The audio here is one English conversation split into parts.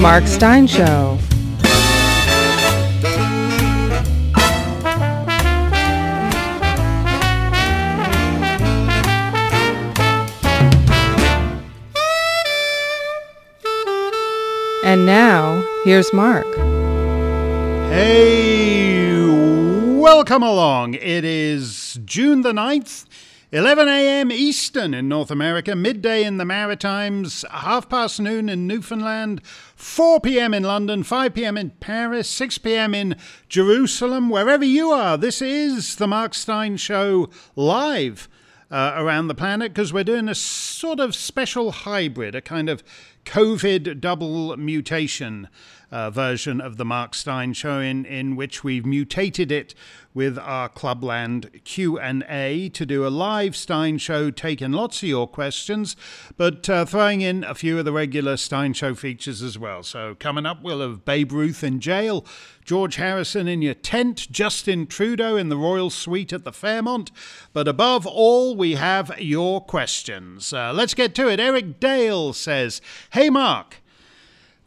Mark Steyn Show. And now, here's Mark. Hey, welcome along. It is June the 9th, 11 a.m. Eastern in North America, midday in the Maritimes, half past noon in Newfoundland, 4 p.m. in London, 5 p.m. in Paris, 6 p.m. in Jerusalem, wherever you are. This is the Mark Steyn Show live. Uh, around the planet because we're doing a sort of special hybrid, a kind of COVID double mutation uh, version of the Mark Steyn show in, in which we've mutated it with our Clubland Q&A to do a live Steyn show taking lots of your questions but uh, throwing in a few of the regular Steyn show features as well. So coming up we'll have Babe Ruth in jail, George Harrison in your tent, Justin Trudeau in the royal suite at the Fairmont, but above all we have your questions. Uh, let's get to it. Eric Dale says, "Hey Mark,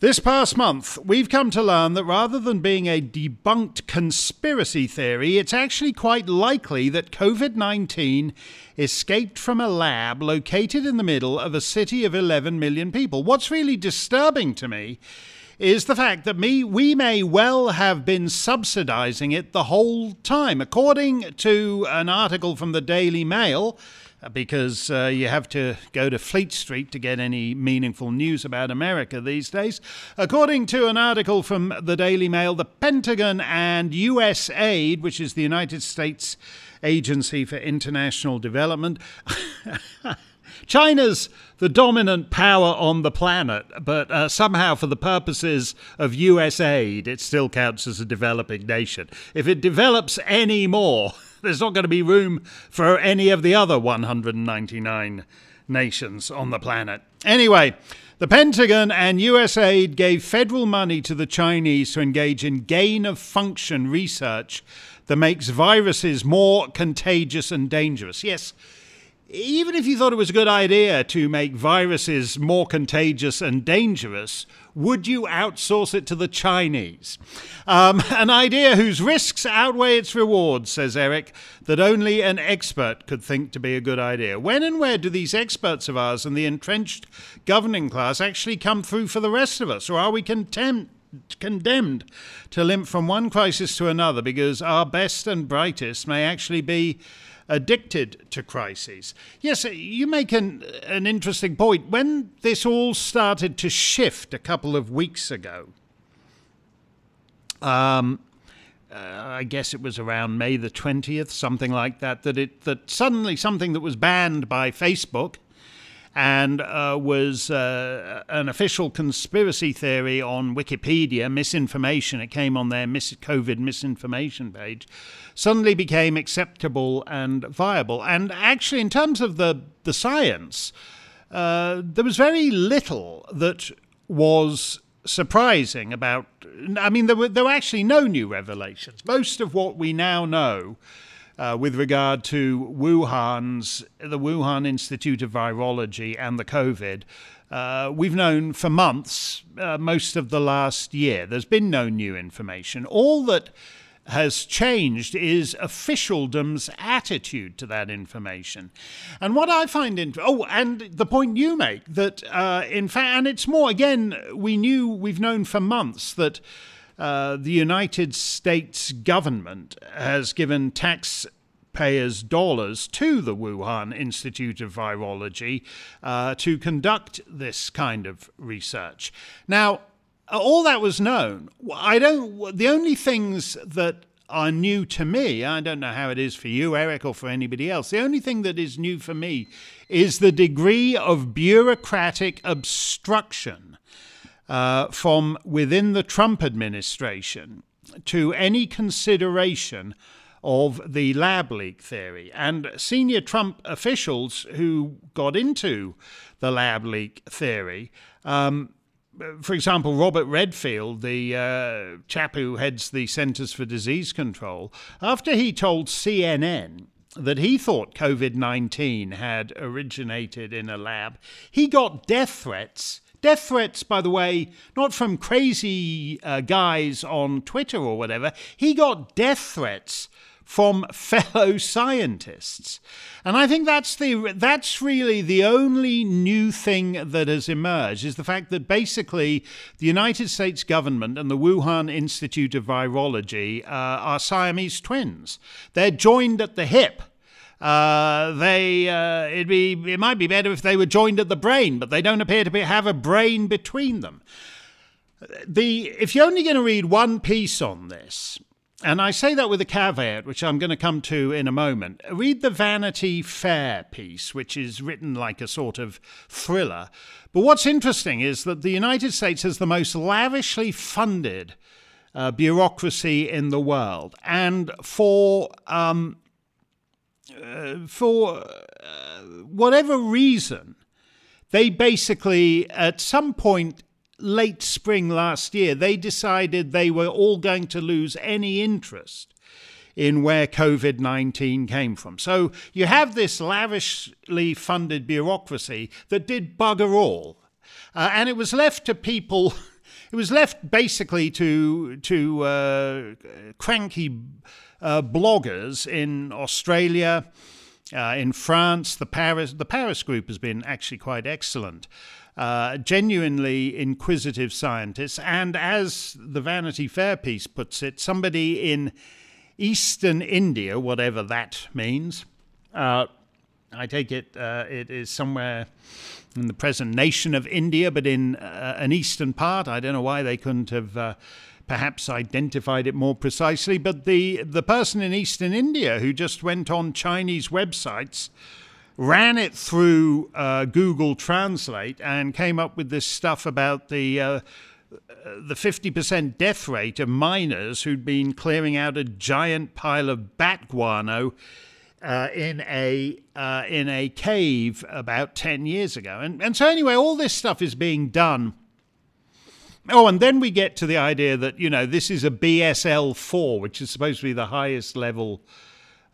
this past month, we've come to learn that rather than being a debunked conspiracy theory, it's actually quite likely that COVID 19 escaped from a lab located in the middle of a city of 11 million people. What's really disturbing to me is the fact that me, we may well have been subsidizing it the whole time. According to an article from the Daily Mail, because uh, you have to go to Fleet Street to get any meaningful news about America these days. According to an article from the Daily Mail, the Pentagon and USAID, which is the United States Agency for International Development, China's the dominant power on the planet, but uh, somehow, for the purposes of US aid, it still counts as a developing nation. If it develops any more, there's not going to be room for any of the other 199 nations on the planet. Anyway, the Pentagon and USAID gave federal money to the Chinese to engage in gain of function research that makes viruses more contagious and dangerous. Yes, even if you thought it was a good idea to make viruses more contagious and dangerous, would you outsource it to the Chinese? Um, an idea whose risks outweigh its rewards, says Eric, that only an expert could think to be a good idea. When and where do these experts of ours and the entrenched governing class actually come through for the rest of us? Or are we condemned to limp from one crisis to another because our best and brightest may actually be addicted to crises. Yes, you make an, an interesting point. When this all started to shift a couple of weeks ago, um, uh, I guess it was around May the 20th, something like that, that it that suddenly something that was banned by Facebook and uh, was uh, an official conspiracy theory on Wikipedia, misinformation. It came on their mis- COVID misinformation page. Suddenly became acceptable and viable. And actually, in terms of the the science, uh, there was very little that was surprising about. I mean, there were there were actually no new revelations. Most of what we now know uh, with regard to Wuhan's, the Wuhan Institute of Virology and the COVID. Uh, we've known for months, uh, most of the last year. There's been no new information. All that has changed is officialdom's attitude to that information. And what I find interesting, oh, and the point you make that, uh, in fact, and it's more, again, we knew, we've known for months that uh, the United States government has given taxpayers dollars to the Wuhan Institute of Virology uh, to conduct this kind of research. Now, all that was known. I don't. The only things that are new to me, I don't know how it is for you, Eric, or for anybody else. The only thing that is new for me is the degree of bureaucratic obstruction uh, from within the Trump administration to any consideration of the lab leak theory. And senior Trump officials who got into the lab leak theory, um, for example, Robert Redfield, the uh, chap who heads the Centers for Disease Control, after he told CNN that he thought COVID 19 had originated in a lab, he got death threats death threats, by the way, not from crazy uh, guys on Twitter or whatever. He got death threats from fellow scientists. And I think that's the that's really the only new thing that has emerged is the fact that basically the United States government and the Wuhan Institute of Virology uh, are Siamese twins. They're joined at the hip. Uh, they uh, it'd be it might be better if they were joined at the brain, but they don't appear to be, have a brain between them. The if you're only going to read one piece on this, and I say that with a caveat, which I'm going to come to in a moment. Read the Vanity Fair piece, which is written like a sort of thriller. But what's interesting is that the United States has the most lavishly funded uh, bureaucracy in the world. And for um, uh, for uh, whatever reason, they basically, at some point late spring last year, they decided they were all going to lose any interest in where COVID 19 came from. So you have this lavishly funded bureaucracy that did bugger all. Uh, and it was left to people. It was left basically to to uh, cranky uh, bloggers in Australia, uh, in France. The Paris the Paris group has been actually quite excellent. Uh, genuinely inquisitive scientists, and as the Vanity Fair piece puts it, somebody in eastern India, whatever that means. Uh, I take it uh, it is somewhere in the present nation of India, but in uh, an eastern part. I don't know why they couldn't have uh, perhaps identified it more precisely, but the, the person in eastern India who just went on Chinese websites ran it through uh, Google Translate and came up with this stuff about the uh, the 50% death rate of miners who'd been clearing out a giant pile of bat guano uh, in a uh, in a cave about 10 years ago. And, and so anyway, all this stuff is being done. Oh, and then we get to the idea that, you know, this is a BSL 4, which is supposed to be the highest level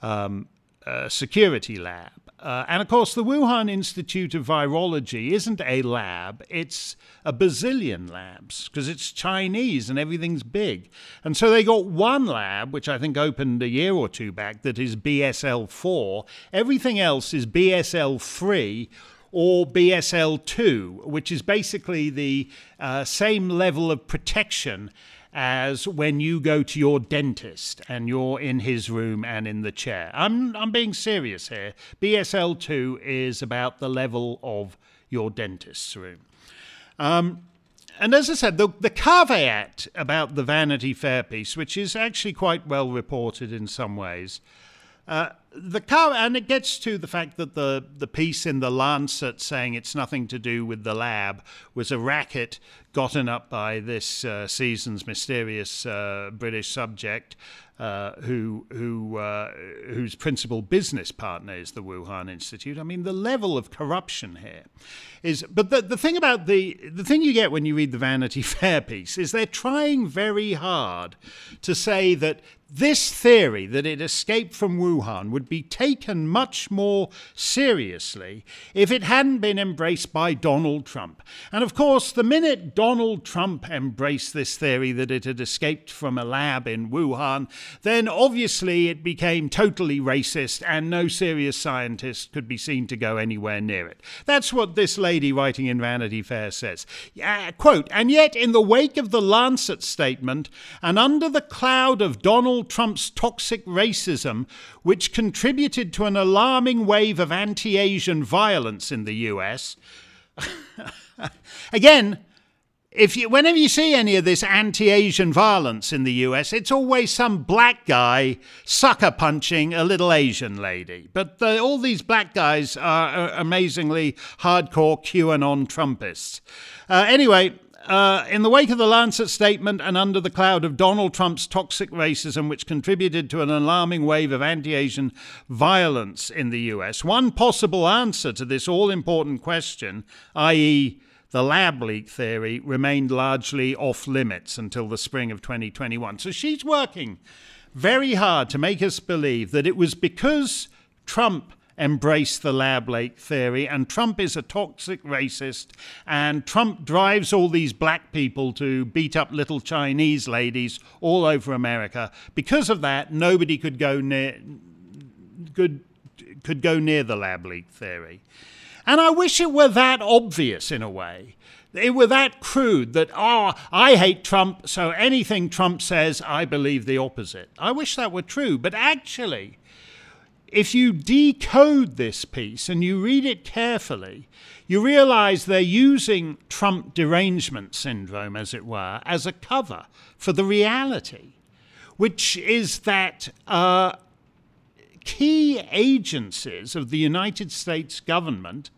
um, uh, security lab. Uh, and of course, the Wuhan Institute of Virology isn't a lab, it's a bazillion labs because it's Chinese and everything's big. And so they got one lab, which I think opened a year or two back, that is BSL 4. Everything else is BSL 3 or BSL 2, which is basically the uh, same level of protection as when you go to your dentist and you're in his room and in the chair. I'm, I'm being serious here. BSL 2 is about the level of your dentist's room. Um, and as I said, the, the caveat about the Vanity Fair piece, which is actually quite well reported in some ways, uh, the car, and it gets to the fact that the, the piece in the Lancet saying it's nothing to do with the lab was a racket gotten up by this uh, season's mysterious uh, British subject, uh, who who uh, whose principal business partner is the Wuhan Institute. I mean, the level of corruption here is. But the the thing about the the thing you get when you read the Vanity Fair piece is they're trying very hard to say that this theory that it escaped from Wuhan would be taken much more seriously if it hadn't been embraced by Donald Trump. And of course, the minute Donald Trump embraced this theory that it had escaped from a lab in Wuhan, then obviously it became totally racist and no serious scientist could be seen to go anywhere near it. That's what this lady writing in Vanity Fair says. Uh, quote, and yet in the wake of the Lancet statement and under the cloud of Donald Donald Trump's toxic racism, which contributed to an alarming wave of anti Asian violence in the US. Again, if you, whenever you see any of this anti-Asian violence in the U.S., it's always some black guy sucker punching a little Asian lady. But the, all these black guys are, amazingly hardcore QAnon Trumpists. Uh, anyway, uh, in the wake of the Lancet statement and under the cloud of Donald Trump's toxic racism, which contributed to an alarming wave of anti Asian violence in the US, one possible answer to this all important question, i.e., the lab leak theory, remained largely off limits until the spring of 2021. So she's working very hard to make us believe that it was because Trump embraced the lab leak theory, and Trump is a toxic racist, and Trump drives all these black people to beat up little Chinese ladies all over America. Because of that, nobody could go near could could go near the lab leak theory. And I wish it were that obvious in a way. It were that crude that, oh, I hate Trump, so anything Trump says, I believe the opposite. I wish that were true. But actually, if you decode this piece and you read it carefully, you realize they're using Trump derangement syndrome, as it were, as a cover for the reality, which is that uh, key agencies of the United States government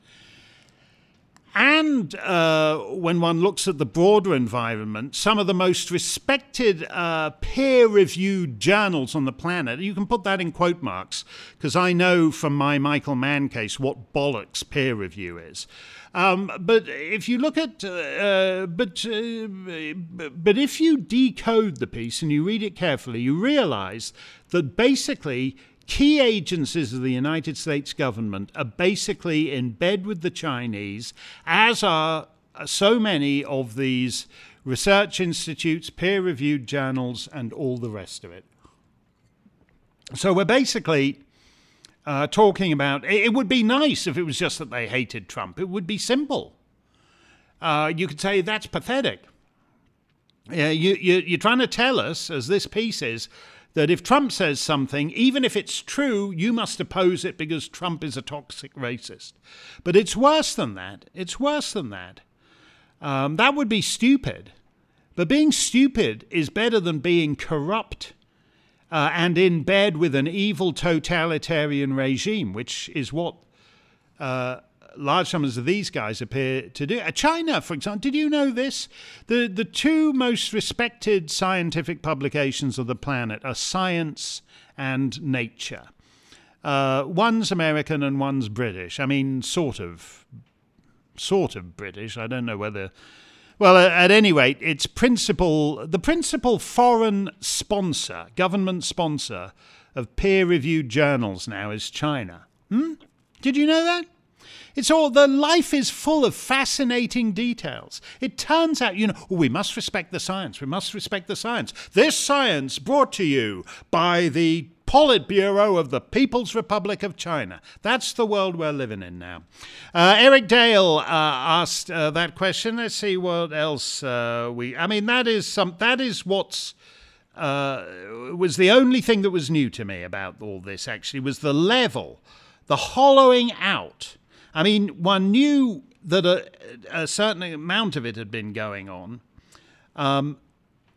and uh, when one looks at the broader environment, some of the most respected uh, peer reviewed journals on the planet, you can put that in quote marks, because I know from my Michael Mann case what bollocks peer review is. Um, but if you look at, uh, but, uh, but if you decode the piece and you read it carefully, you realize that basically key agencies of the United States government are basically in bed with the Chinese, as are so many of these research institutes, peer reviewed journals, and all the rest of it. So we're basically uh, talking about it would be nice if it was just that they hated Trump. It would be simple. Uh, you could say that's pathetic. Yeah, you, you, you're trying to tell us, as this piece is, that if Trump says something, even if it's true, you must oppose it because Trump is a toxic racist. But it's worse than that. It's worse than that. Um, that would be stupid. But being stupid is better than being corrupt uh, and in bed with an evil totalitarian regime, which is what uh, large numbers of these guys appear to do. Uh, China, for example, did you know this? The, the two most respected scientific publications of the planet are Science and Nature. Uh, one's American and one's British. I mean, sort of, sort of British. I don't know whether. Well, at any rate, its principal, the principal foreign sponsor, government sponsor of peer-reviewed journals now is China. Hmm? Did you know that? It's all the life is full of fascinating details. It turns out, you know, we must respect the science. We must respect the science. This science brought to you by the Politburo of the People's Republic of China. That's the world we're living in now. Uh, Eric Dale uh, asked uh, that question. Let's see what else uh, we. I mean, that is some. That is what's. Uh, was the only thing that was new to me about all this. Actually, was the level, the hollowing out I mean, one knew that a, a certain amount of it had been going on, um,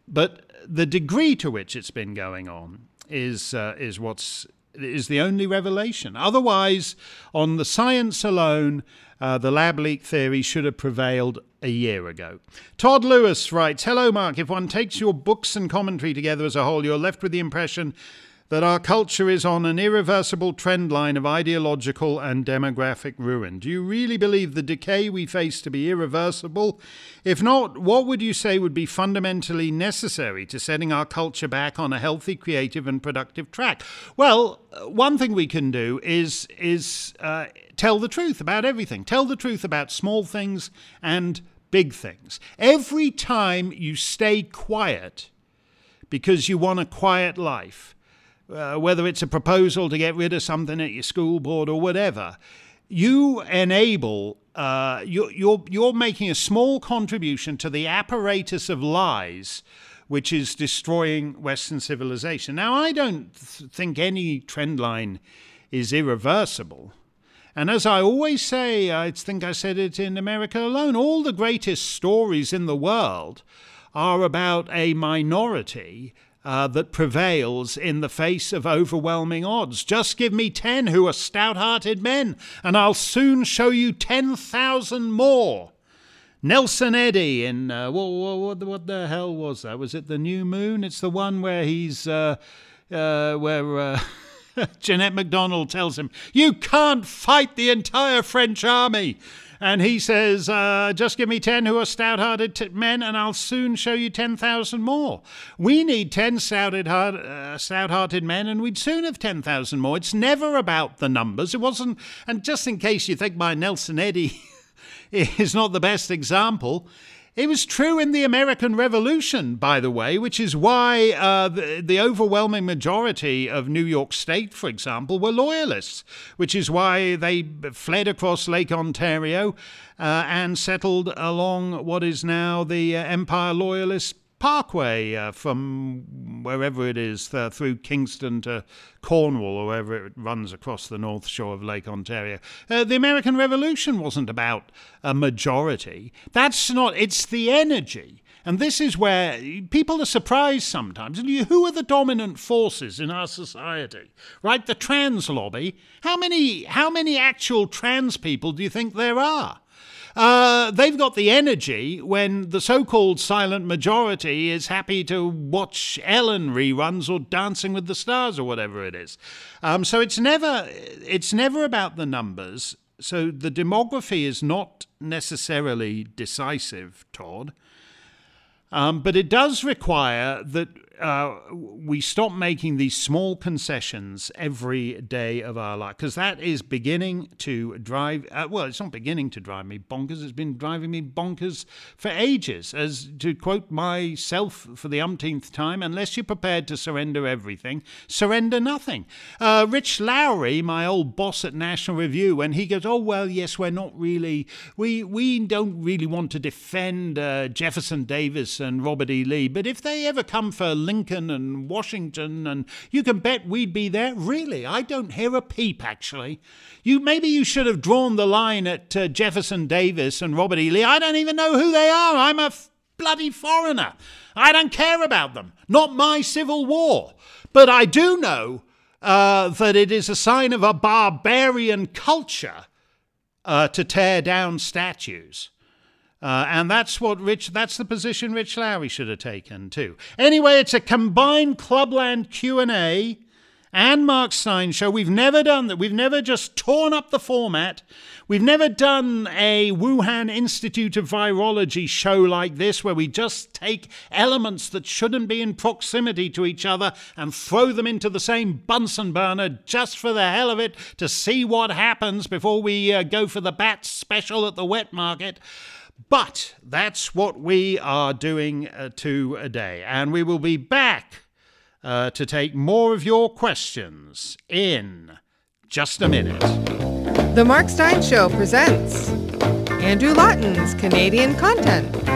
but the degree to which it's been going on is uh, is what's is the only revelation. Otherwise, on the science alone, uh, the lab leak theory should have prevailed a year ago. Todd Lewis writes Hello, Mark. If one takes your books and commentary together as a whole, you're left with the impression that our culture is on an irreversible trend line of ideological and demographic ruin. Do you really believe the decay we face to be irreversible? If not, what would you say would be fundamentally necessary to setting our culture back on a healthy, creative, and productive track? Well, one thing we can do is is uh, tell the truth about everything. Tell the truth about small things and big things. Every time you stay quiet because you want a quiet life, uh, whether it's a proposal to get rid of something at your school board or whatever, you enable uh, you're, you're, you're making a small contribution to the apparatus of lies which is destroying Western civilization. Now, I don't th- think any trend line is irreversible. And as I always say, I think I said it in America alone, all the greatest stories in the world are about a minority uh, that prevails in the face of overwhelming odds. Just give me 10 who are stout hearted men, and I'll soon show you 10,000 more. Nelson Eddy in uh, what, what, what, the hell was that? Was it the New Moon? It's the one where he's uh, uh, where uh, Jeanette MacDonald tells him, "You can't fight the entire French army." And he says, uh, Just give me 10 who are stout hearted t- men, and I'll soon show you 10,000 more. We need 10 stout hearted men, and we'd soon have 10,000 more. It's never about the numbers. It wasn't, and just in case you think my Nelson Eddy is not the best example, it was true in the American Revolution, by the way, which is why uh, the, the, overwhelming majority of New York State, for example, were loyalists, which is why they fled across Lake Ontario uh, and settled along what is now the uh, Empire Loyalist Parkway uh, from wherever it is through Kingston to Cornwall or wherever it runs across the north shore of Lake Ontario. Uh, the American Revolution wasn't about a majority. That's not, it's the energy. And this is where people are surprised sometimes. Who are the dominant forces in our society? Right? The trans lobby. How many, how many actual trans people do you think there are? Uh, they've got the energy when the so called silent majority is happy to watch Ellen reruns or Dancing with the Stars or whatever it is. Um, so it's never, it's never about the numbers. So the demography is not necessarily decisive, Todd. Um, but it does require that uh, we stop making these small concessions every day of our life because that is beginning to drive. Uh, well, it's not beginning to drive me bonkers. It's been driving me bonkers for ages. As to quote myself for the umpteenth time, unless you're prepared to surrender everything, surrender nothing. Uh, Rich Lowry, my old boss at National Review, when he goes, "Oh well, yes, we're not really. We we don't really want to defend uh, Jefferson Davis and Robert E. Lee, but if they ever come for Lincoln and Washington, and you can bet we'd be there. Really, I don't hear a peep, actually. You Maybe you should have drawn the line at uh, Jefferson Davis and Robert E. Lee. I don't even know who they are. I'm a f- bloody foreigner. I don't care about them. Not my civil war. But I do know uh, that it is a sign of a barbarian culture uh, to tear down statues. Uh, and that's what Rich, that's the position Rich Lowry should have taken too. Anyway, it's a combined Clubland Q&A and Mark Steyn show. We've never done that. We've never just torn up the format. We've never done a Wuhan Institute of Virology show like this where we just take elements that shouldn't be in proximity to each other and throw them into the same Bunsen burner just for the hell of it to see what happens before we uh, go for the bat special at the wet market. But that's what we are doing uh, today. And we will be back uh, to take more of your questions in just a minute. The Mark Steyn Show presents Andrew Lawton's Canadian Content.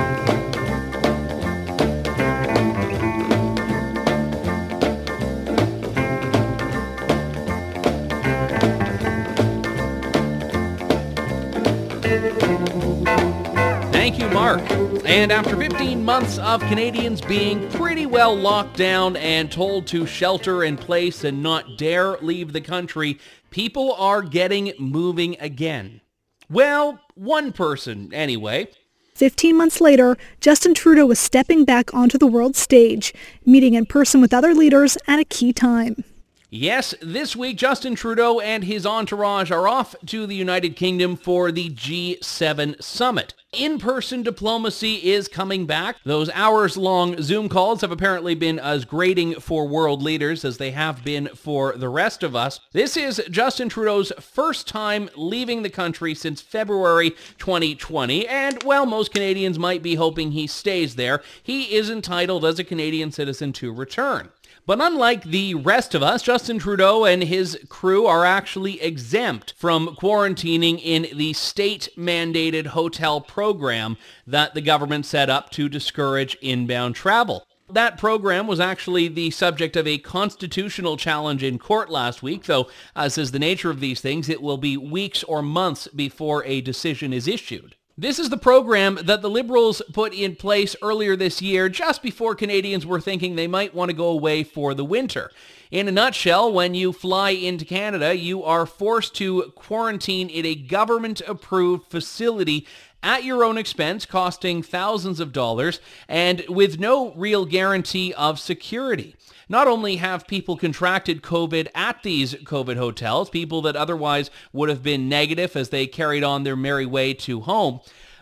Mark. And after 15 months of Canadians being pretty well locked down and told to shelter in place and not dare leave the country, people are getting moving again. Well, one person, anyway. 15 months later, Justin Trudeau was stepping back onto the world stage, meeting in person with other leaders at a key time. Yes, this week Justin Trudeau and his entourage are off to the United Kingdom for the G7 summit. In-person diplomacy is coming back. Those hours-long Zoom calls have apparently been as grating for world leaders as they have been for the rest of us. This is Justin Trudeau's first time leaving the country since February 2020, and while most Canadians might be hoping he stays there, he is entitled as a Canadian citizen to return. But unlike the rest of us, Justin Trudeau and his crew are actually exempt from quarantining in the state-mandated hotel program that the government set up to discourage inbound travel. That program was actually the subject of a constitutional challenge in court last week, though, as is the nature of these things, it will be weeks or months before a decision is issued. This is the program that the Liberals put in place earlier this year, just before Canadians were thinking they might want to go away for the winter. In a nutshell, when you fly into Canada, you are forced to quarantine in a government-approved facility at your own expense, costing thousands of dollars, and with no real guarantee of security. Not only have people contracted COVID at these COVID hotels, people that otherwise would have been negative as they carried on their merry way to home,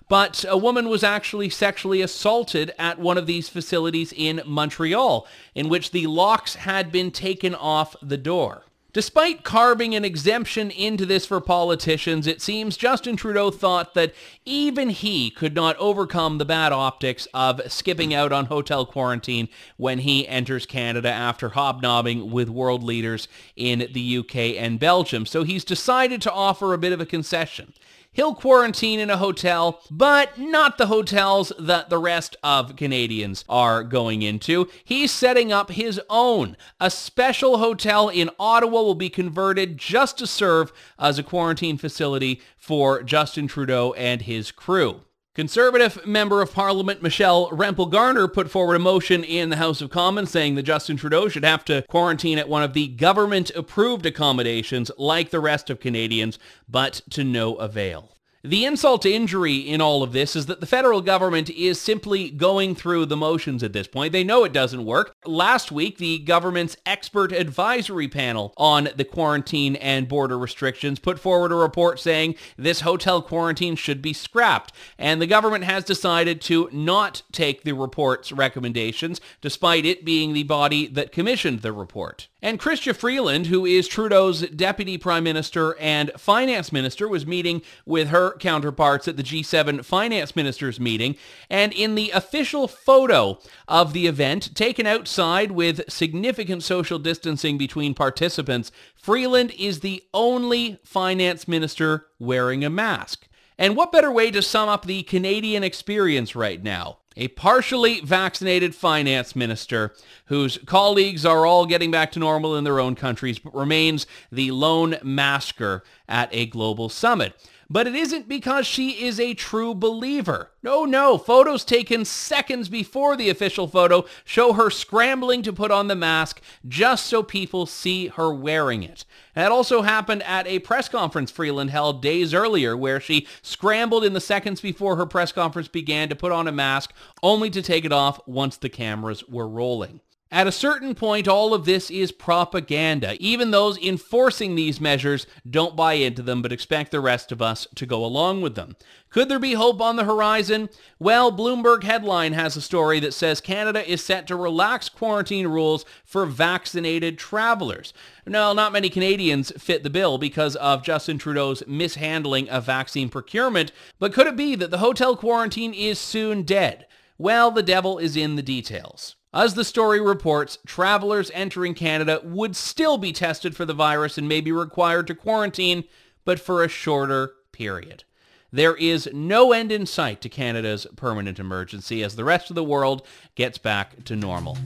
but a woman was actually sexually assaulted at one of these facilities in Montreal, in which the locks had been taken off the door. Despite carving an exemption into this for politicians, it seems Justin Trudeau thought that even he could not overcome the bad optics of skipping out on hotel quarantine when he enters Canada after hobnobbing with world leaders in the UK and Belgium. So he's decided to offer a bit of a concession. He'll quarantine in a hotel, but not the hotels that the rest of Canadians are going into. He's setting up his own. A special hotel in Ottawa will be converted just to serve as a quarantine facility for Justin Trudeau and his crew. Conservative Member of Parliament Michelle Rempel Garner put forward a motion in the House of Commons saying that Justin Trudeau should have to quarantine at one of the government-approved accommodations like the rest of Canadians, but to no avail. The insult to injury in all of this is that the federal government is simply going through the motions at this point. They know it doesn't work. Last week, the government's expert advisory panel on the quarantine and border restrictions put forward a report saying this hotel quarantine should be scrapped. And the government has decided to not take the report's recommendations, despite it being the body that commissioned the report. And Chrystia Freeland, who is Trudeau's deputy prime minister and finance minister, was meeting with her counterparts at the G7 finance ministers meeting. And in the official photo of the event, taken outside with significant social distancing between participants, Freeland is the only finance minister wearing a mask. And what better way to sum up the Canadian experience right now? A partially vaccinated finance minister whose colleagues are all getting back to normal in their own countries, but remains the lone masker at a global summit. But it isn't because she is a true believer. No, no, photos taken seconds before the official photo show her scrambling to put on the mask just so people see her wearing it. That also happened at a press conference Freeland held days earlier where she scrambled in the seconds before her press conference began to put on a mask only to take it off once the cameras were rolling. At a certain point, all of this is propaganda. Even those enforcing these measures don't buy into them, but expect the rest of us to go along with them. Could there be hope on the horizon? Well, Bloomberg headline has a story that says Canada is set to relax quarantine rules for vaccinated travelers. No, not many Canadians fit the bill because of Justin Trudeau's mishandling of vaccine procurement, but could it be that the hotel quarantine is soon dead? Well, the devil is in the details. As the story reports, travelers entering Canada would still be tested for the virus and may be required to quarantine, but for a shorter period. There is no end in sight to Canada's permanent emergency as the rest of the world gets back to normal.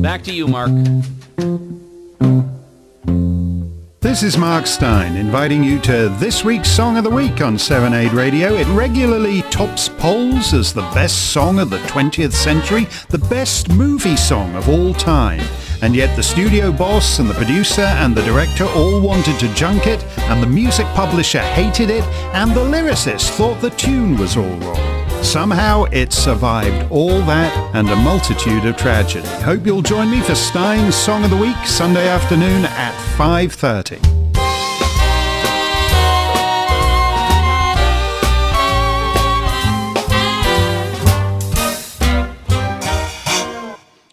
Back to you, Mark. This is Mark Steyn inviting you to this week's Song of the Week on Serenade Radio. It regularly tops polls as the best song of the 20th century, the best movie song of all time. And yet the studio boss and the producer and the director all wanted to junk it, and the music publisher hated it, and the lyricist thought the tune was all wrong. Somehow it survived all that and a multitude of tragedy. Hope you'll join me for Steyn's Song of the Week Sunday afternoon at 5:30.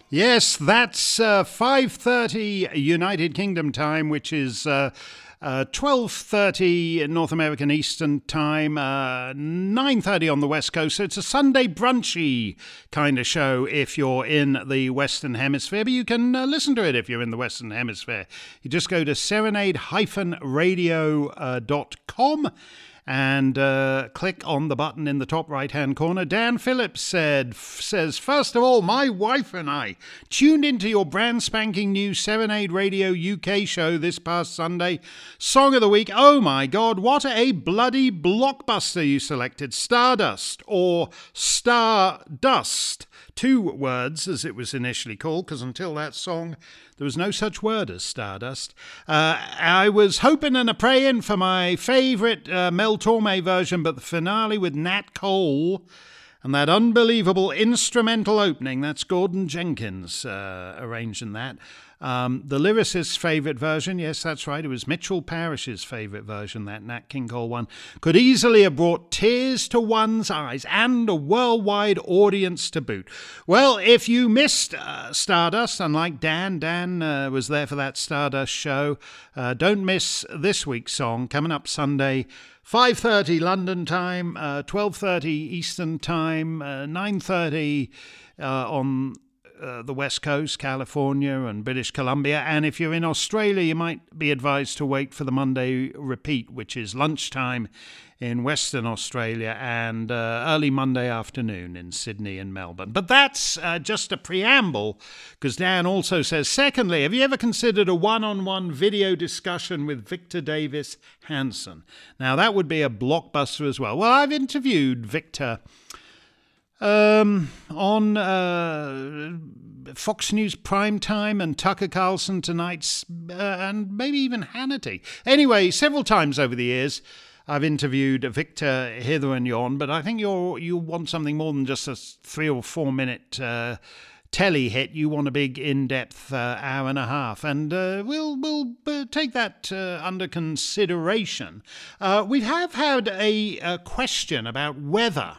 Yes, that's uh, 5:30 United Kingdom time, which is uh, uh, 12.30 North American Eastern Time, uh, 9.30 on the West Coast. So it's a Sunday brunchy kind of show if you're in the Western Hemisphere, but you can uh, listen to it if you're in the Western Hemisphere. You just go to serenade-radio.com and uh, click on the button in the top right hand corner. Dan Phillips said, says, First of all, my wife and I tuned into your brand spanking new Serenade Radio UK show this past Sunday. Song of the week, oh my god, what a bloody blockbuster you selected Stardust or Stardust two words, as it was initially called, because until that song, there was no such word as Stardust. Uh, I was hoping and a praying for my favourite uh, Mel Torme version, but the finale with Nat Cole and that unbelievable instrumental opening. That's Gordon Jenkins uh, arranging that. Um, the lyricist's favourite version, yes, that's right, it was Mitchell Parish's favourite version, that Nat King Cole one, could easily have brought tears to one's eyes and a worldwide audience to boot. Well, if you missed uh, Stardust, unlike Dan, Dan uh, was there for that Stardust show, uh, don't miss this week's song coming up Sunday. 5.30 London time, uh, 12.30 Eastern time, uh, 9.30 uh, on uh, the West Coast, California, and British Columbia. And if you're in Australia, you might be advised to wait for the Monday repeat, which is lunchtime in Western Australia and uh, early Monday afternoon in Sydney and Melbourne. But that's uh, just a preamble, because Dan also says, secondly, have you ever considered a one on one video discussion with Victor Davis Hanson? Now, that would be a blockbuster as well. Well, I've interviewed Victor um, on uh, Fox News Prime Time and Tucker Carlson tonight's, uh, and maybe even Hannity. Anyway, several times over the years, I've interviewed Victor hither and yon, but I think you you want something more than just a three or four minute. Uh, telly hit, you want a big in-depth uh, hour and a half, and uh, we'll we'll uh, take that uh, under consideration. Uh, we have had a, a question about weather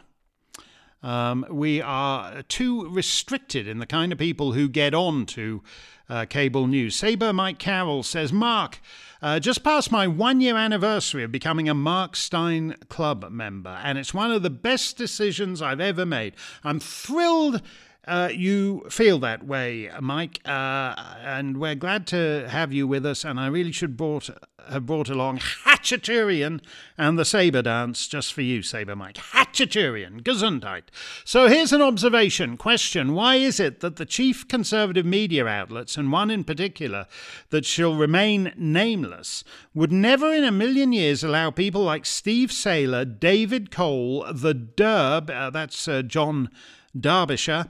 um, we are too restricted in the kind of people who get on to uh, cable news. Saber Mike Carroll says, Mark, uh, just past my one year anniversary of becoming a Mark Steyn Club member, and it's one of the best decisions I've ever made. I'm thrilled. Uh, you feel that way, Mike, uh, and we're glad to have you with us. And I really should brought have brought along Khachaturian and the Saber Dance just for you, Saber Mike. Khachaturian, Gesundheit. So here's an observation question. Why is it that the chief conservative media outlets, and one in particular that shall remain nameless, would never in a million years allow people like Steve Sailer, David Cole, the Derb, uh, that's uh, John Derbyshire,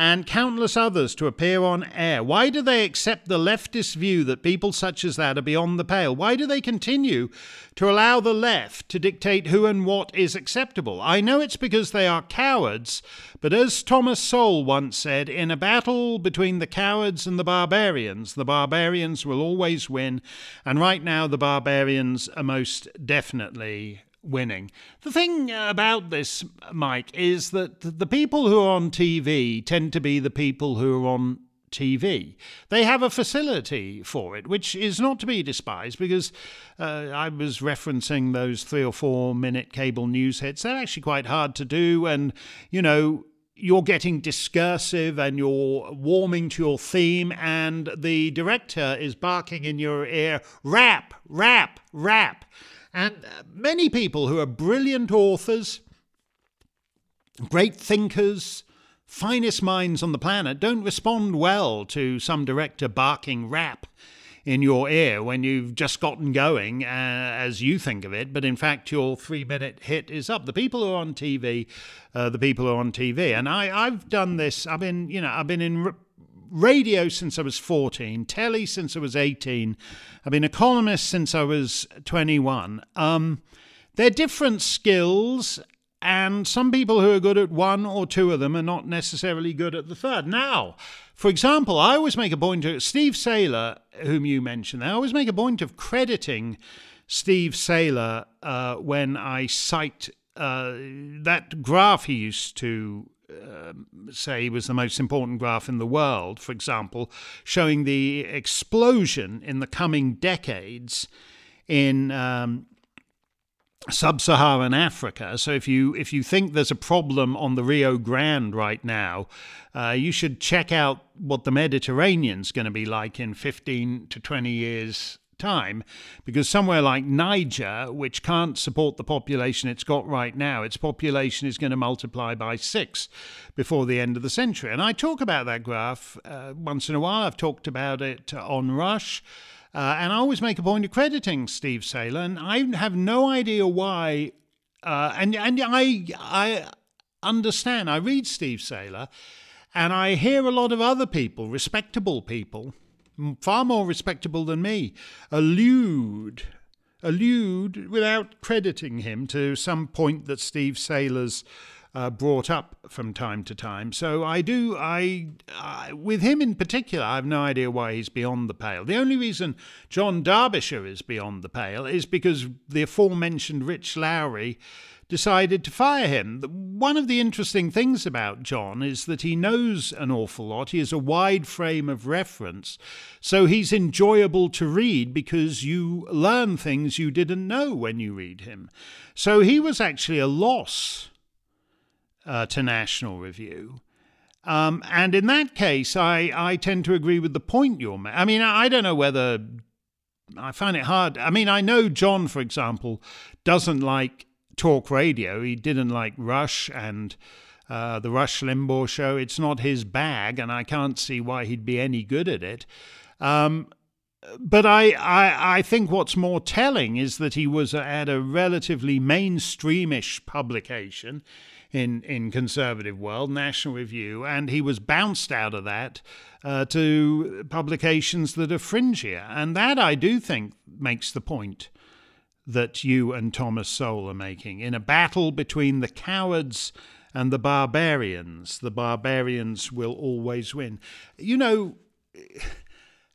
and countless others to appear on air. Why do they accept the leftist view that people such as that are beyond the pale? Why do they continue to allow the left to dictate who and what is acceptable? I know it's because they are cowards, but as Thomas Sowell once said, in a battle between the cowards and the barbarians, the barbarians will always win, and right now the barbarians are most definitely winning. The thing about this, Mike, is that the people who are on TV tend to be the people who are on TV. They have a facility for it, which is not to be despised because uh, I was referencing those three or four minute cable news hits. They're actually quite hard to do, and you know, you're getting discursive and you're warming to your theme, and the director is barking in your ear, rap, rap, rap. And uh, many people who are brilliant authors, great thinkers, finest minds on the planet don't respond well to some director barking rap in your ear when you've just gotten going uh, as you think of it, but in fact your three minute hit is up. The people who are on TV, uh, the people who are on TV, and I, I've done this. I've been, you know, I've been in radio since I was 14, telly since I was 18. I've been a columnist since I was 21. Um, they're different skills, and some people who are good at one or two of them are not necessarily good at the third. Now, for example, I always make a point of Steve Sailer, whom you mentioned, I always make a point of crediting Steve Sailer uh, when I cite uh, that graph he used to um, say was the most important graph in the world, for example, showing the explosion in the coming decades in um, sub-Saharan Africa. So if you if you think there's a problem on the Rio Grande right now, uh, you should check out what the Mediterranean's going to be like in 15 to 20 years time because somewhere like Niger, which can't support the population it's got right now, its population is going to multiply by six before the end of the century. And I talk about that graph uh, once in a while. I've talked about it on Rush. Uh, and I always make a point of crediting Steve Sailer, and I have no idea why. Uh, and and I I understand. I read Steve Sailer, and I hear a lot of other people, respectable people, far more respectable than me, allude allude, without crediting him, to some point that Steve Sailer's uh, brought up from time to time. So I do, I, I, with him in particular, I have no idea why he's beyond the pale. The only reason John Derbyshire is beyond the pale is because the aforementioned Rich Lowry decided to fire him. One of the interesting things about John is that he knows an awful lot. He has a wide frame of reference. So he's enjoyable to read because you learn things you didn't know when you read him. So he was actually a loss uh, to National Review. Um, and in that case, I, I tend to agree with the point you're making. I mean, I don't know whether I find it hard. I mean, I know John, for example, doesn't like talk radio. He didn't like Rush and uh, the Rush Limbaugh show. It's not his bag, and I can't see why he'd be any good at it. Um, but I, I, I think what's more telling is that he was at a relatively mainstreamish publication in in conservative world, National Review, and he was bounced out of that uh, to publications that are fringier, and that I do think makes the point that you and Thomas Sowell are making in a battle between the cowards and the barbarians. The barbarians will always win. You know.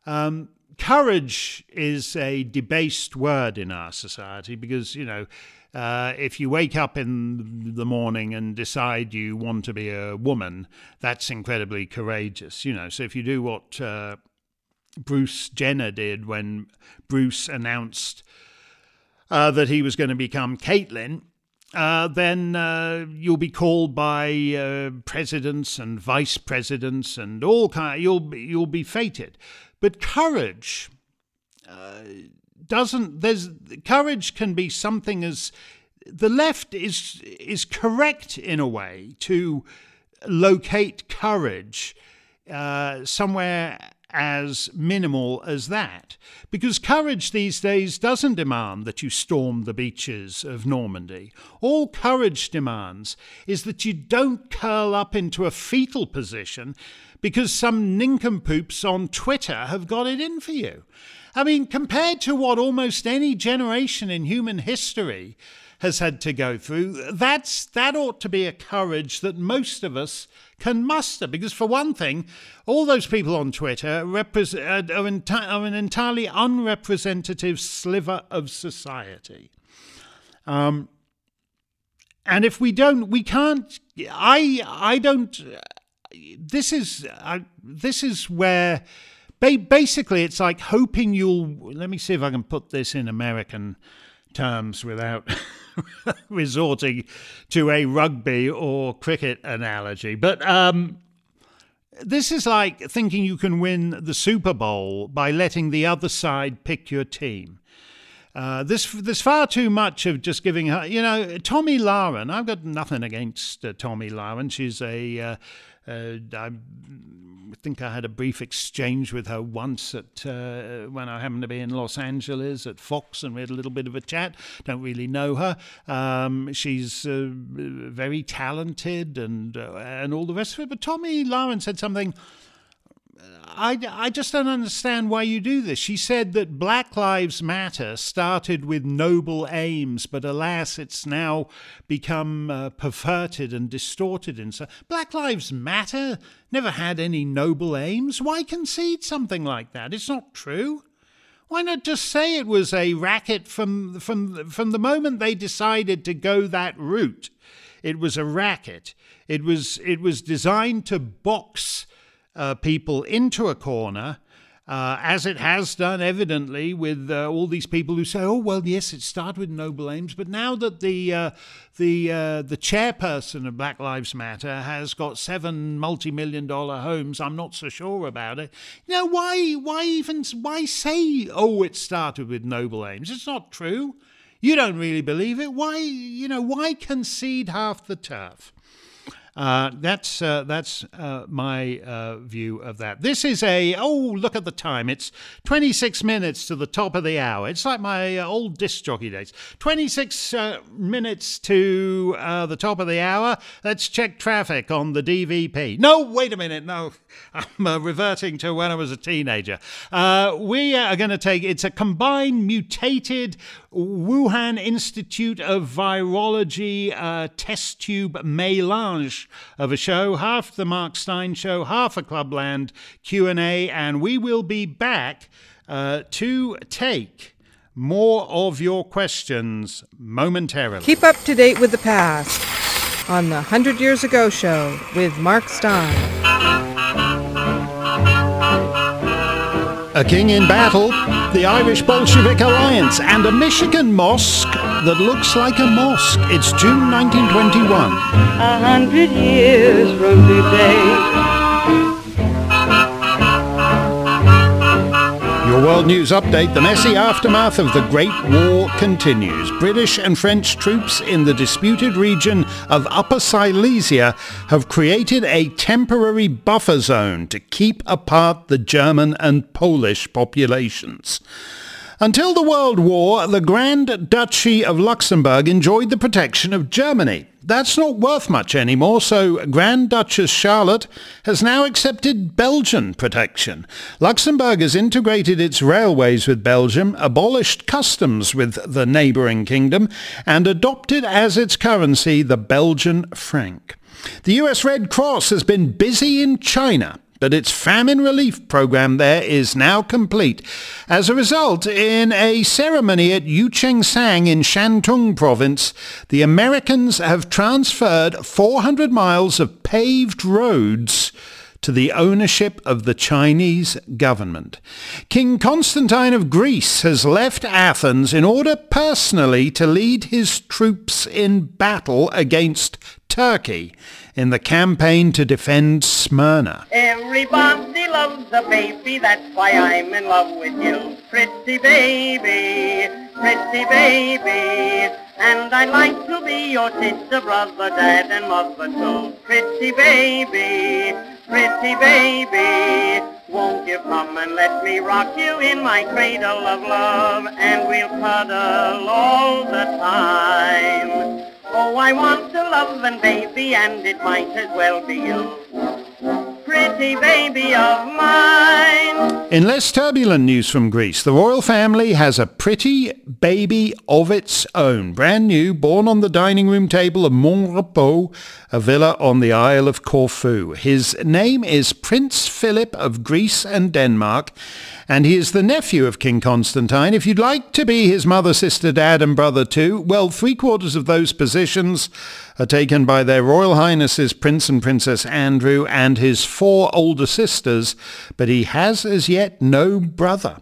Um, courage is a debased word in our society because, you know, uh, if you wake up in the morning and decide you want to be a woman, that's incredibly courageous. You know, so if you do what uh, Bruce Jenner did when Bruce announced uh, that he was going to become Caitlyn, uh, then uh, you'll be called by uh, presidents and vice presidents and all kind. You'll you'll be fated. But courage doesn't there's courage can be something as the left is is correct in a way to locate courage uh, somewhere as minimal as that. Because courage these days doesn't demand that you storm the beaches of Normandy. All courage demands is that you don't curl up into a fetal position because some nincompoops on Twitter have got it in for you. I mean, compared to what almost any generation in human history has had to go through, that's that ought to be a courage that most of us can muster. Because for one thing, all those people on Twitter represent, are, enti- are an entirely unrepresentative sliver of society. Um, and if we don't, we can't. I I don't. This is uh, this is where basically, it's like hoping you'll. Let me see if I can put this in American terms without resorting to a rugby or cricket analogy. But um, this is like thinking you can win the Super Bowl by letting the other side pick your team. Uh, this there's far too much of just giving her. You know, Tomi Lahren. I've got nothing against uh, Tomi Lahren. She's a uh, uh, I think I had a brief exchange with her once at uh, when I happened to be in Los Angeles at Fox, and we had a little bit of a chat. Don't really know her. Um, she's uh, very talented and uh, and all the rest of it. But Tomi Lahren said something I, I just don't understand why you do this. She said that Black Lives Matter started with noble aims, but alas, it's now become uh, perverted and distorted. And so, Black Lives Matter never had any noble aims. Why concede something like that? It's not true. Why not just say it was a racket from from from the moment they decided to go that route? It was a racket. It was it was designed to box uh, people into a corner. Uh, as it has done evidently with uh, all these people who say, "Oh well, yes, it started with noble aims," but now that the uh, the uh, the chairperson of Black Lives Matter has got seven multi-million dollar homes, I'm not so sure about it. You know why? Why even why say, "Oh, it started with noble aims"? It's not true. You don't really believe it. Why? You know why concede half the turf? Uh, that's uh, that's uh, my uh, view of that. This is a oh look at the time. It's 26 minutes to the top of the hour. It's like my uh, old disc jockey days. 26 uh, minutes to the top of the hour. Let's check traffic on the DVP. No, wait a minute. No, I'm reverting to when I was a teenager. we are going to take. It's a combined mutated Wuhan Institute of Virology test tube melange of a show, half the Mark Steyn show, half a Clubland Q&A, and we will be back uh, to take more of your questions momentarily. Keep up to date with the past on the 100 Years Ago show with Mark Steyn. A king in battle, the Irish Bolshevik Alliance, and a Michigan mosque that looks like a mosque. It's June 1921. A hundred years from today. Your World News Update, the messy aftermath of the Great War continues. British and French troops in the disputed region of Upper Silesia have created a temporary buffer zone to keep apart the German and Polish populations. Until the World War, the Grand Duchy of Luxembourg enjoyed the protection of Germany. That's not worth much anymore, so Grand Duchess Charlotte has now accepted Belgian protection. Luxembourg has integrated its railways with Belgium, abolished customs with the neighbouring kingdom, and adopted as its currency the Belgian franc. The US Red Cross has been busy in China but its famine relief program there is now complete. As a result, in a ceremony at Yuchengsang in Shantung province, the Americans have transferred 400 miles of paved roads to the ownership of the Chinese government. King Constantine of Greece has left Athens in order personally to lead his troops in battle against Turkey in the campaign to defend Smyrna. Everybody loves a baby, that's why I'm in love with you. Pretty baby, pretty baby. And I'd like to be your sister, brother, dad, and mother too. Pretty baby, pretty baby. Won't you come and let me rock you in my cradle of love, and we'll cuddle all the time. Oh, I want to love loving baby, and it might as well be you. Pretty baby of mine. In less turbulent news from Greece, the royal family has a pretty baby of its own, brand new, born on the dining room table of Mon Repos, a villa on the Isle of Corfu. His name is Prince Philip of Greece and Denmark, and he is the nephew of King Constantine. If you'd like to be his mother, sister, dad and brother too, well, three quarters of those positions are taken by their Royal Highnesses Prince and Princess Andrew and his four older sisters, but he has as yet no brother.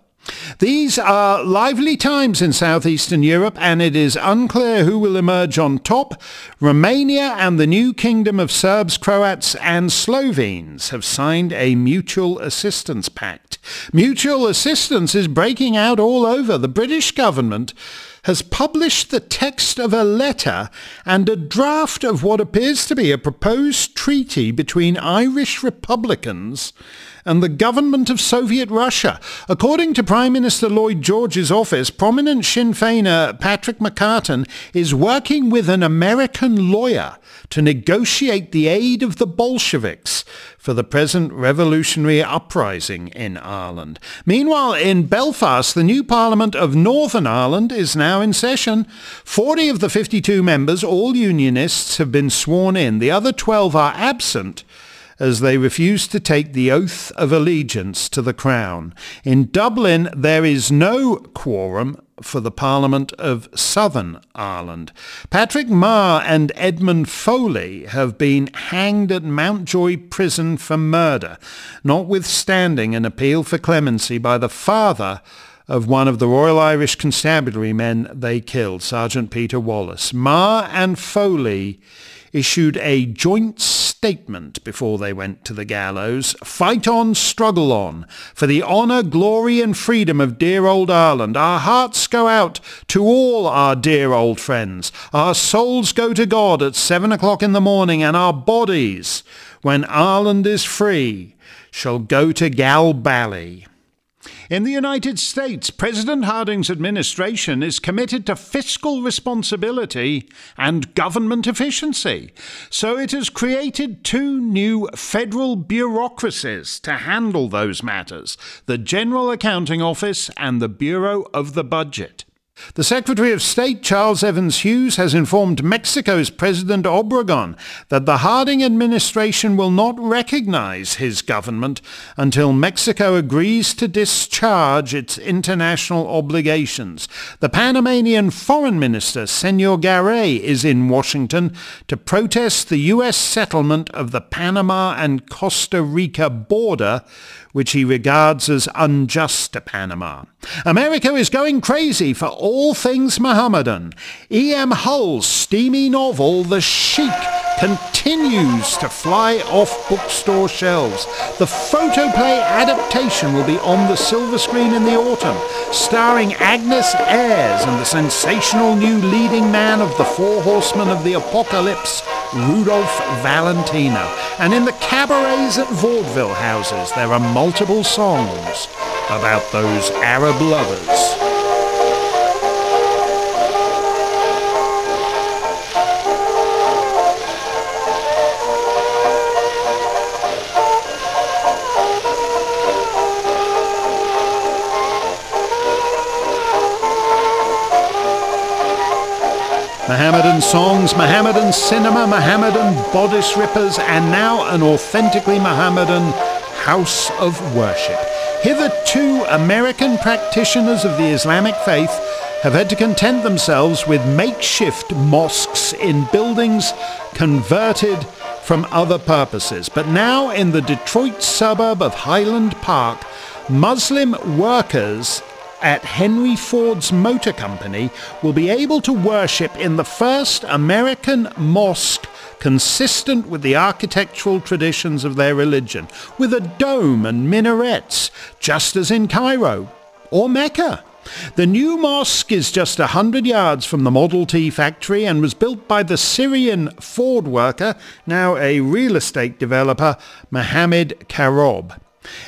These are lively times in southeastern Europe and it is unclear who will emerge on top. Romania and the new kingdom of Serbs, Croats and Slovenes have signed a mutual assistance pact. Mutual assistance is breaking out all over. The British government has published the text of a letter and a draft of what appears to be a proposed treaty between Irish Republicans and the government of Soviet Russia. According to Prime Minister Lloyd George's office, prominent Sinn Féiner Patrick McCartan is working with an American lawyer to negotiate the aid of the Bolsheviks for the present revolutionary uprising in Ireland. Meanwhile, in Belfast, the new Parliament of Northern Ireland is now in session. 40 of the 52 members, all unionists, have been sworn in. The other 12 are absent as they refuse to take the oath of allegiance to the crown. In Dublin, there is no quorum for the Parliament of Southern Ireland. Patrick Maher and Edmund Foley have been hanged at Mountjoy Prison for murder, notwithstanding an appeal for clemency by the father of one of the Royal Irish Constabulary men they killed, Sergeant Peter Wallace. Maher and Foley issued a joint statement before they went to the gallows. Fight on, struggle on. For the honour, glory and freedom of dear old Ireland, our hearts go out to all our dear old friends. Our souls go to God at seven o'clock in the morning and our bodies, when Ireland is free, shall go to Galbally. In the United States, President Harding's administration is committed to fiscal responsibility and government efficiency. So it has created two new federal bureaucracies to handle those matters the General Accounting Office and the Bureau of the Budget. The Secretary of State, Charles Evans Hughes, has informed Mexico's President Obregon that the Harding administration will not recognize his government until Mexico agrees to discharge its international obligations. The Panamanian Foreign Minister, Senor Garay, is in Washington to protest the U.S. settlement of the Panama and Costa Rica border, which he regards as unjust to Panama. America is going crazy for all things Mohammedan. E.M. Hull's steamy novel, The Sheik, continues to fly off bookstore shelves. The photoplay adaptation will be on the silver screen in the autumn, starring Agnes Ayres and the sensational new leading man of the Four Horsemen of the Apocalypse, Rudolph Valentino. And in the cabarets at vaudeville houses, there are multiple songs about those Arab lovers. Mohammedan songs, Mohammedan cinema, Mohammedan bodice rippers, and now an authentically Mohammedan house of worship. Hitherto, American practitioners of the Islamic faith have had to content themselves with makeshift mosques in buildings converted from other purposes. But now in the Detroit suburb of Highland Park, Muslim workers at Henry Ford's Motor Company will be able to worship in the first American mosque consistent with the architectural traditions of their religion, with a dome and minarets, just as in Cairo or Mecca. The new mosque is just a hundred yards from the Model T factory and was built by the Syrian Ford worker, now a real estate developer, Mohammed Karoub.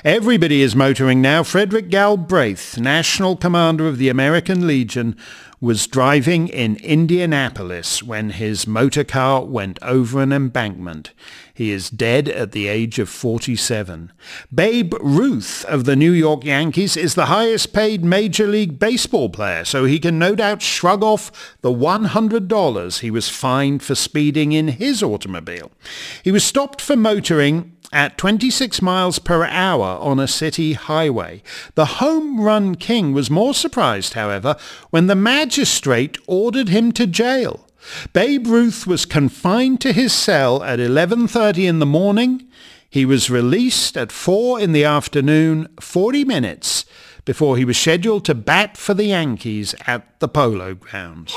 Everybody is motoring now. Frederick Galbraith, National Commander of the American Legion, was driving in Indianapolis when his motor car went over an embankment. He is dead at the age of 47. Babe Ruth of the New York Yankees is the highest paid Major League Baseball player, so he can no doubt shrug off the $100 he was fined for speeding in his automobile. He was stopped for motoring at 26 miles per hour on a city highway. The home run king was more surprised, however, when the magistrate ordered him to jail. Babe Ruth was confined to his cell at 11.30 in the morning. He was released at 4 in the afternoon, 40 minutes before he was scheduled to bat for the Yankees at the Polo Grounds.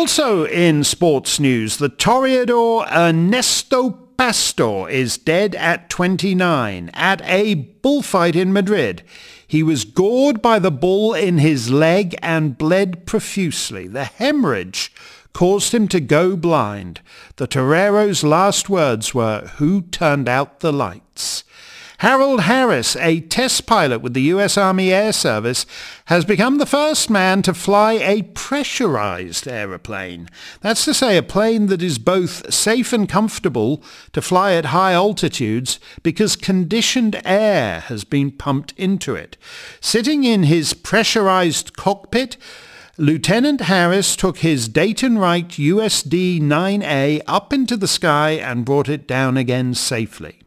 Also in sports news, the Toreador Ernesto Pastor is dead at 29 at a bullfight in Madrid. He was gored by the bull in his leg and bled profusely. The hemorrhage caused him to go blind. The torero's last words were, who turned out the lights? Harold Harris, a test pilot with the U.S. Army Air Service, has become the first man to fly a pressurized aeroplane. That's to say, a plane that is both safe and comfortable to fly at high altitudes because conditioned air has been pumped into it. Sitting in his pressurized cockpit, Lieutenant Harris took his Dayton Wright USD 9A up into the sky and brought it down again safely.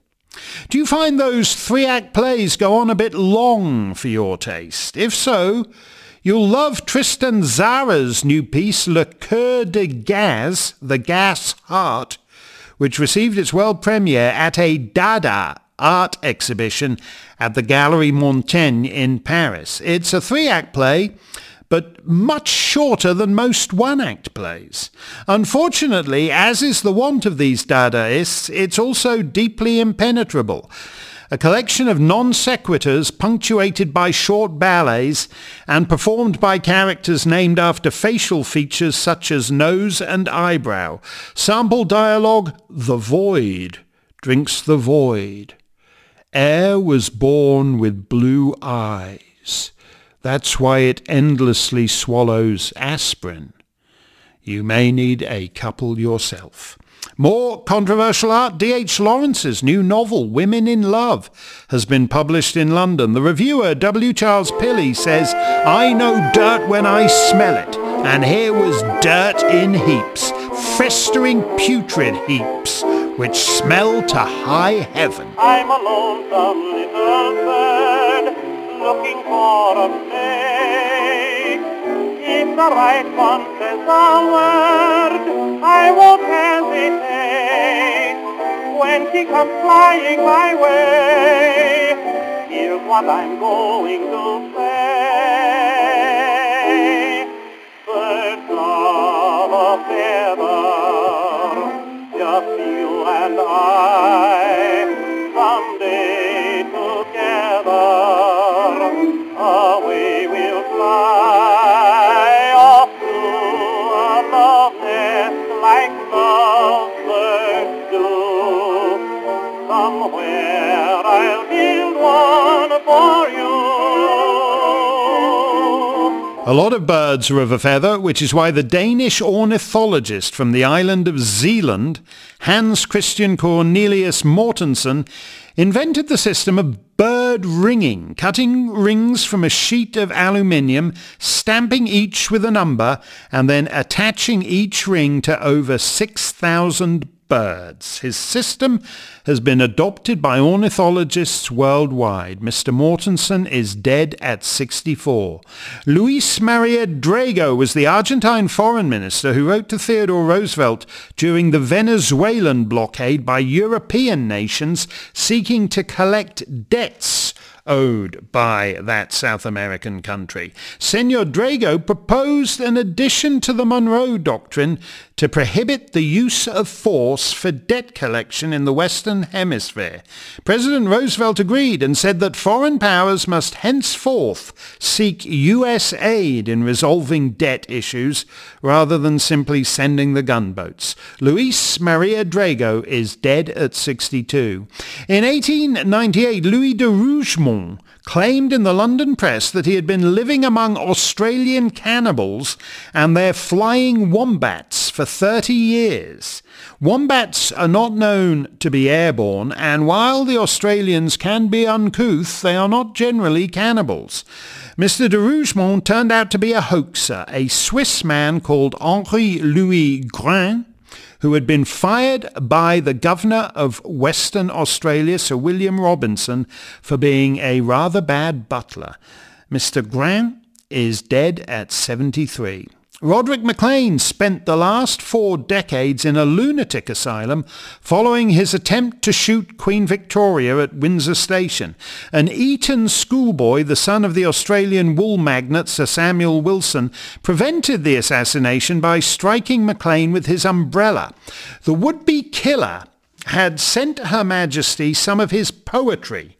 Do you find those three-act plays go on a bit long for your taste? If so, you'll love Tristan Tzara's new piece, Le Coeur de Gaz, The Gas Heart, which received its world premiere at a Dada art exhibition at the Galerie Montaigne in Paris. It's a three-act play but much shorter than most one-act plays. Unfortunately, as is the wont of these Dadaists, it's also deeply impenetrable. A collection of non sequiturs punctuated by short ballets and performed by characters named after facial features such as nose and eyebrow. Sample dialogue, the void drinks the void. Air was born with blue eyes. That's why it endlessly swallows aspirin. You may need a couple yourself. More controversial art, D.H. Lawrence's new novel, Women in Love, has been published in London. The reviewer, W. Charles Pilley, says, I know dirt when I smell it. And here was dirt in heaps, festering putrid heaps, which smell to high heaven. I'm a lonesome little looking for a mate. If the right one says a word, I won't hesitate. When she comes flying my way, here's what I'm going to say. Birds of feather, just you and I, A lot of birds are of a feather, which is why the Danish ornithologist from the island of Zealand, Hans Christian Cornelius Mortensen, invented the system of bird ringing, cutting rings from a sheet of aluminium, stamping each with a number, and then attaching each ring to over 6,000 birds. His system has been adopted by ornithologists worldwide. Mr. Mortensen is dead at 64. Luis Maria Drago was the Argentine foreign minister who wrote to Theodore Roosevelt during the Venezuelan blockade by European nations seeking to collect debts owed by that South American country. Senor Drago proposed an addition to the Monroe Doctrine to prohibit the use of force for debt collection in the Western Hemisphere. President Roosevelt agreed and said that foreign powers must henceforth seek U.S. aid in resolving debt issues rather than simply sending the gunboats. Luis Maria Drago is dead at 62. In 1898, Louis de Rougemont claimed in the London press that he had been living among Australian cannibals and their flying wombats for 30 years. Wombats are not known to be airborne, and while the Australians can be uncouth, they are not generally cannibals. Mr. de Rougemont turned out to be a hoaxer, a Swiss man called Henri Louis Grin, who had been fired by the governor of Western Australia, Sir William Robinson, for being a rather bad butler. Mr. Grant is dead at 73. Roderick MacLean spent the last four decades in a lunatic asylum following his attempt to shoot Queen Victoria at Windsor Station. An Eton schoolboy, the son of the Australian wool magnate Sir Samuel Wilson, prevented the assassination by striking MacLean with his umbrella. The would-be killer had sent Her Majesty some of his poetry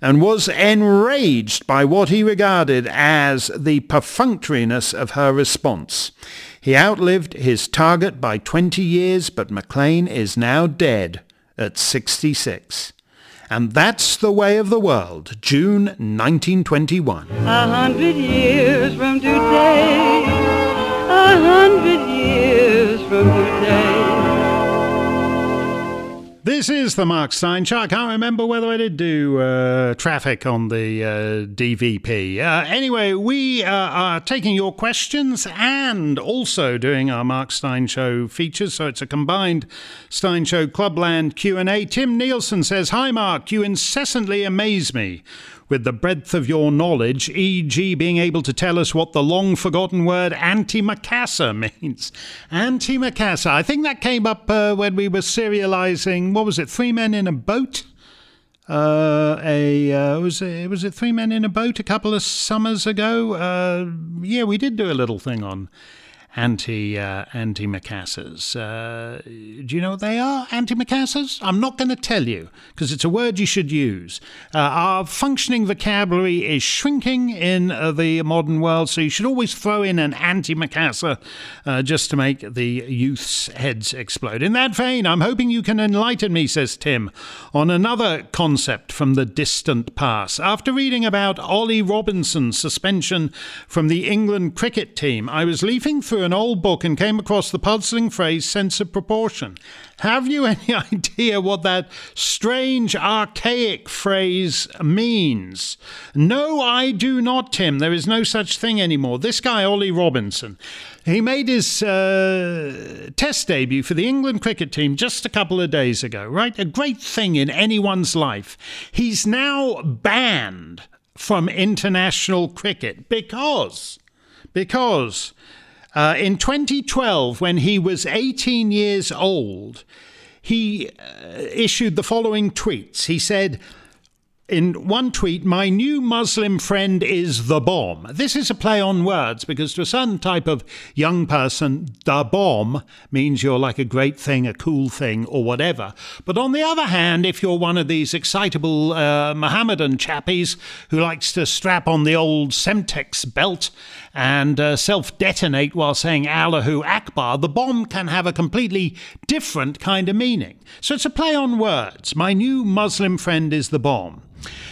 and was enraged by what he regarded as the perfunctoriness of her response. He outlived his target by 20 years, but Maclean is now dead at 66. And that's the way of the world, June 1921. A hundred years from today, a hundred years from today. This is the Mark Steyn Show. I can't remember whether I did do uh, traffic on the uh, DVP. Uh, anyway, we uh, are taking your questions and also doing our Mark Steyn Show features. So it's a combined Steyn Show Clubland Q&A. Tim Nielsen says, Hi Mark, you incessantly amaze me with the breadth of your knowledge, e.g., being able to tell us what the long forgotten word antimacassar means. Antimacassar. I think that came up uh, when we were serializing, what was it, Three Men in a Boat? Uh, a uh, was it was it Three Men in a Boat a couple of summers ago? Uh, yeah, we did do a little thing on anti uh, antimacassars. Uh, do you know what they are? Antimacassars? I'm not going to tell you because it's a word you should use. Uh, our functioning vocabulary is shrinking in uh, the modern world, so you should always throw in an antimacassar uh, just to make the youth's heads explode. In that vein, I'm hoping you can enlighten me, says Tim, on another concept from the distant past. After reading about Ollie Robinson's suspension from the England cricket team, I was leafing through an old book and came across the puzzling phrase sense of proportion. Have you any idea what that strange, archaic phrase means? No, I do not, Tim. There is no such thing anymore. This guy, Ollie Robinson, he made his uh, test debut for the England cricket team just a couple of days ago, right? A great thing in anyone's life. He's now banned from international cricket because because uh, in 2012, when he was 18 years old, he uh, issued the following tweets. He said, in one tweet, my new Muslim friend is the bomb. This is a play on words because to a certain type of young person, the bomb means you're like a great thing, a cool thing, or whatever. But on the other hand, if you're one of these excitable uh, Mohammedan chappies who likes to strap on the old Semtex belt and uh, self detonate while saying Allahu Akbar, the bomb can have a completely different kind of meaning. So it's a play on words. My new Muslim friend is the bomb.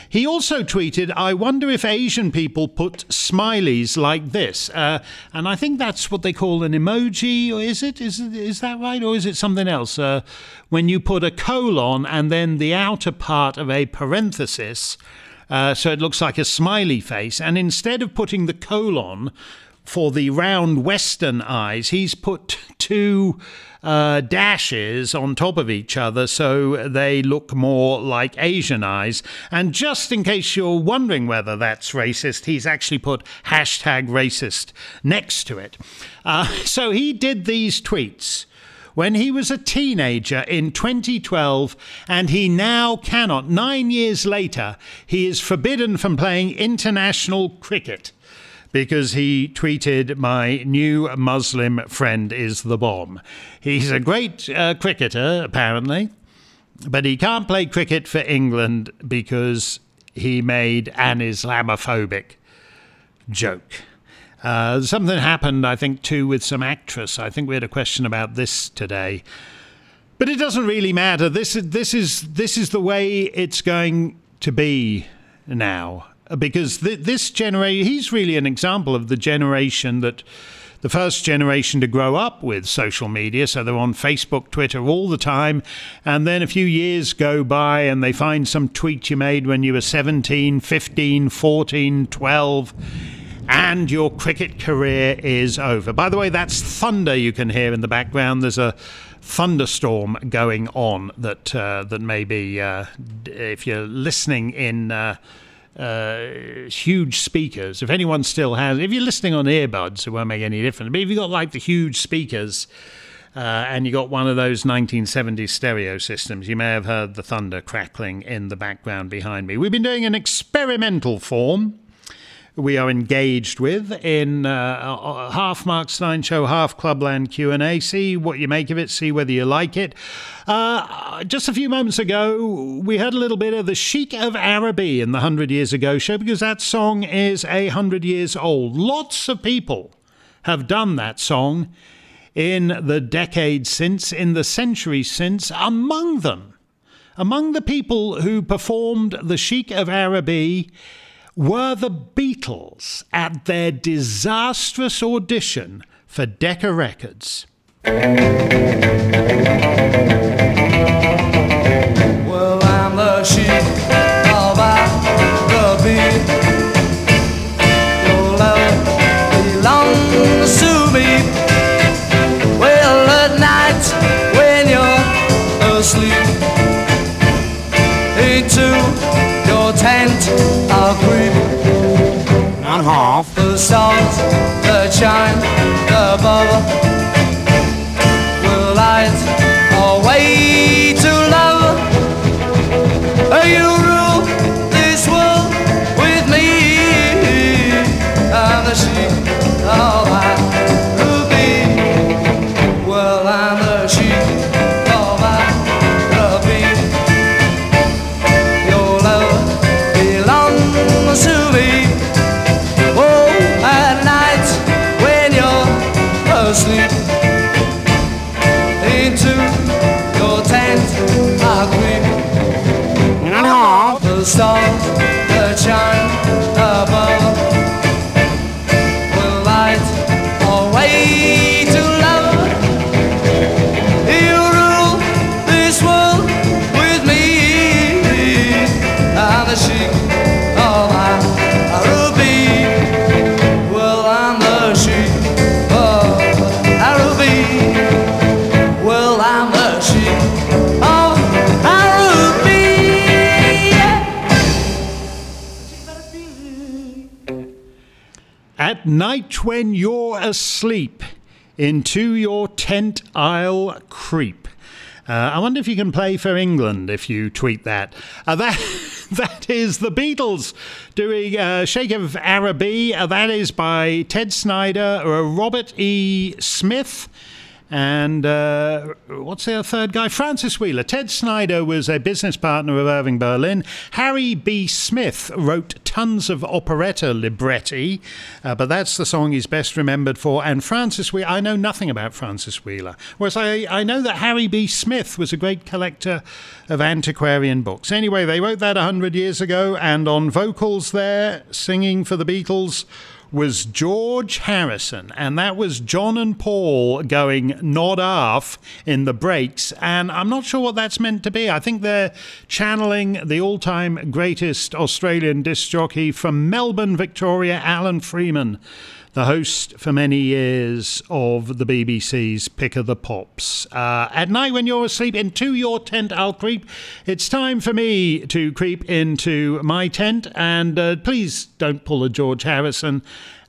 He also tweeted, I wonder if Asian people put smileys like this. Uh, and I think that's what they call an emoji, or is it? Is, is that right? Or is it something else? Uh, when you put a colon and then the outer part of a parenthesis, uh, so it looks like a smiley face. And instead of putting the colon for the round Western eyes, he's put two uh, dashes on top of each other so they look more like Asian eyes. And just in case you're wondering whether that's racist, he's actually put hashtag racist next to it. Uh, so he did these tweets when he was a teenager in 2012, and he now cannot. Nine years later, he is forbidden from playing international cricket because he tweeted, My new Muslim friend is the bomb. He's a great uh, cricketer, apparently, but he can't play cricket for England because he made an Islamophobic joke. Uh, something happened, I think, too, with some actress. I think we had a question about this today. But it doesn't really matter. This is, this is, this is the way it's going to be now because th- this generation, he's really an example of the generation that the first generation to grow up with social media. So they're on Facebook, Twitter all the time. And then a few years go by and they find some tweet you made when you were 17, 15, 14, 12 and your cricket career is over. By the way, that's thunder you can hear in the background. There's a thunderstorm going on that uh, that maybe uh, if you're listening in. Uh, uh, huge speakers. If anyone still has, if you're listening on earbuds, it won't make any difference. But if you've got like the huge speakers uh, and you got one of those 1970s stereo systems, you may have heard the thunder crackling in the background behind me. We've been doing an experimental form we are engaged with in uh, half Mark Steyn show, half Clubland Q and A. See what you make of it. See whether you like it. Uh, just a few moments ago, we heard a little bit of the Sheik of Araby in the Hundred Years Ago show because that song is a hundred years old. Lots of people have done that song in the decades since, in the centuries since. Among them, among the people who performed the Sheik of Araby were the Beatles at their disastrous audition for Decca Records. When you're asleep, into your tent I'll creep. Uh, I wonder if you can play for England if you tweet that. Uh, that that is the Beatles doing uh, Sheik of Araby. Uh, that is by Ted Snyder, uh, Robert E. Smith, and uh, what's the third guy? Francis Wheeler. Ted Snyder was a business partner of Irving Berlin. Harry B. Smith wrote tons of operetta libretti, uh, but that's the song he's best remembered for. And Francis Wheeler, I know nothing about Francis Wheeler. Whereas I, I know that Harry B. Smith was a great collector of antiquarian books. Anyway, they wrote that 100 years ago, and on vocals there, singing for the Beatles, was George Harrison, and that was John and Paul going nod off in the breaks. And I'm not sure what that's meant to be. I think they're channeling the all time greatest Australian disc jockey from Melbourne, Victoria, Alan Freeman, the host for many years of the BBC's Pick of the Pops. Uh, at night when you're asleep, into your tent I'll creep. It's time for me to creep into my tent, and uh, please don't pull a George Harrison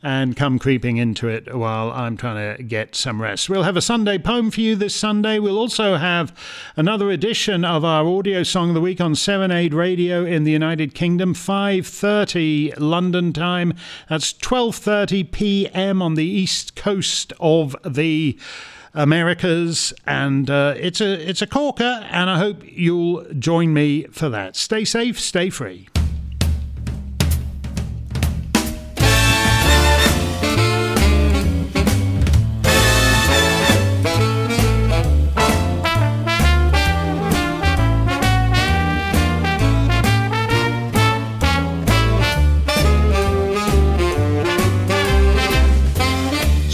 and come creeping into it while I'm trying to get some rest. We'll have a Sunday poem for you this Sunday. We'll also have another edition of our audio song of the week on Serenade Radio in the United Kingdom, 5:30 London time. That's 12:30 p.m. on the east coast of the Americas, and uh, it's a it's a corker, and I hope you'll join me for that. Stay safe, stay free.